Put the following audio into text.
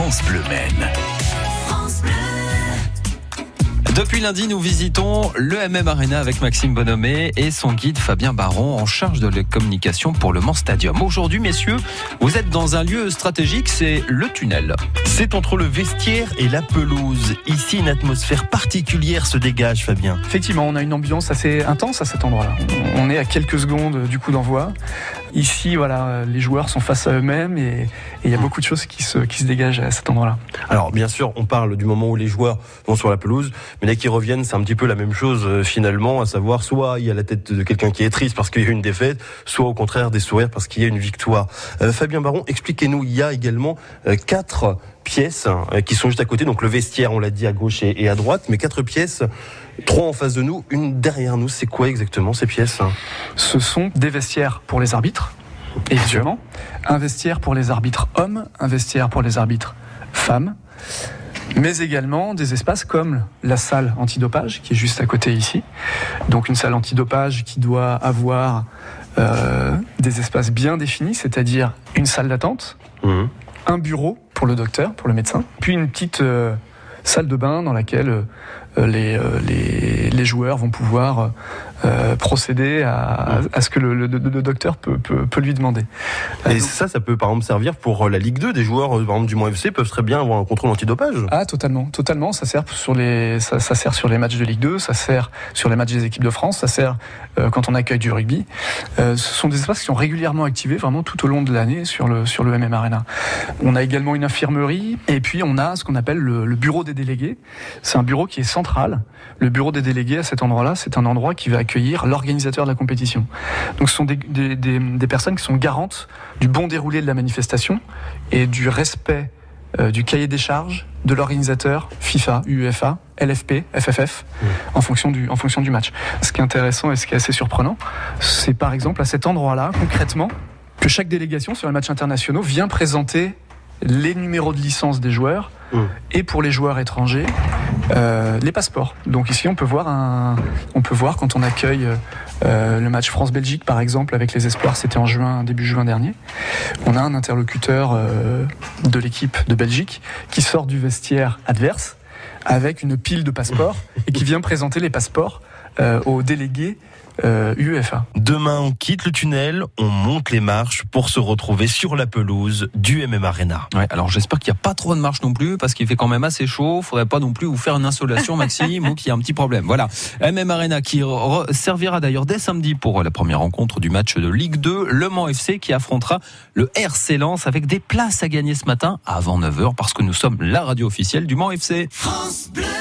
France Bleu Maine. Depuis lundi, nous visitons le MM Arena avec Maxime Bonhomé et son guide Fabien Baron en charge de la communication pour le Mans Stadium. Aujourd'hui, messieurs, vous êtes dans un lieu stratégique, c'est le tunnel. C'est entre le vestiaire et la pelouse. Ici, une atmosphère particulière se dégage, Fabien. Effectivement, on a une ambiance assez intense à cet endroit-là. On est à quelques secondes du coup d'envoi. Ici, voilà, les joueurs sont face à eux-mêmes et il y a beaucoup de choses qui se, qui se dégagent à cet endroit-là. Alors, bien sûr, on parle du moment où les joueurs vont sur la pelouse, mais dès qu'ils reviennent, c'est un petit peu la même chose euh, finalement, à savoir soit il y a la tête de quelqu'un qui est triste parce qu'il y a eu une défaite, soit au contraire des sourires parce qu'il y a une victoire. Euh, Fabien Baron, expliquez-nous, il y a également euh, quatre pièces euh, qui sont juste à côté, donc le vestiaire, on l'a dit à gauche et, à droite, mais quatre pièces, trois en face de nous, une derrière nous. C'est quoi exactement ces pièces Ce sont des vestiaires pour les arbitres, évidemment, un vestiaire pour les arbitres hommes, un vestiaire pour les arbitres femmes, mais également des espaces comme la salle antidopage qui est juste à côté ici. Donc une salle antidopage qui doit avoir euh, des espaces bien définis, c'est-à-dire une salle d'attente, Mhm. un bureau pour le docteur, pour le médecin, puis une petite euh, salle de bain dans laquelle euh, les, euh, les, les joueurs vont pouvoir euh, procéder à, à ce que le, le- le docteur peut, peut, peut lui demander. Et donc- ça, ça peut par exemple servir pour la Ligue 2. Des joueurs, par exemple, du Mans FC peuvent très bien avoir un contrôle antidopage. Ah totalement, totalement. Ça sert sur les, ça, ça sert sur les matchs de Ligue 2, ça sert sur les matchs des équipes de France, ça sert euh, quand on accueille du rugby. Euh, ce sont des espaces qui sont régulièrement activés vraiment tout au long de l'année sur le sur le MM Arena. On a également une infirmerie et puis on a ce qu'on appelle le, le bureau des délégués. C'est un bureau qui est central. Le bureau des délégués à cet endroit-là, c'est un endroit qui va accueillir l'organisateur de la compétition. Donc ce sont des, des, des, des personnes qui sont garantes du bon déroulé de la manifestation et du respect euh, du cahier des charges de l'organisateur FIFA, UEFA, LFP, FFF, en, fonction du, en fonction du match. Ce qui est intéressant et ce qui est assez surprenant, c'est par exemple à cet endroit-là, concrètement, que chaque délégation sur les matchs internationaux vient présenter les numéros de licence des joueurs Mm. et pour les joueurs étrangers euh, les passeports. Donc ici on peut voir un, on peut voir quand on accueille euh, le match France-Belgique par exemple avec les espoirs, c'était en juin début juin dernier. On a un interlocuteur euh, de l'équipe de Belgique qui sort du vestiaire adverse avec une pile de passeports et qui vient présenter les passeports euh, aux délégués euh, UEFA. Demain, on quitte le tunnel, on monte les marches pour se retrouver sur la pelouse du MM Arena. Ouais, alors j'espère qu'il n'y a pas trop de marche non plus parce qu'il fait quand même assez chaud. Faudrait pas non plus vous faire une insolation, Maxime, ou qu'il y a un petit problème. Voilà. MM Arena qui servira d'ailleurs dès samedi pour la première rencontre du match de Ligue 2, Le Mans FC qui affrontera le RC Lens avec des places à gagner ce matin avant 9h parce que nous sommes la radio officielle du Mans FC. France Bleu.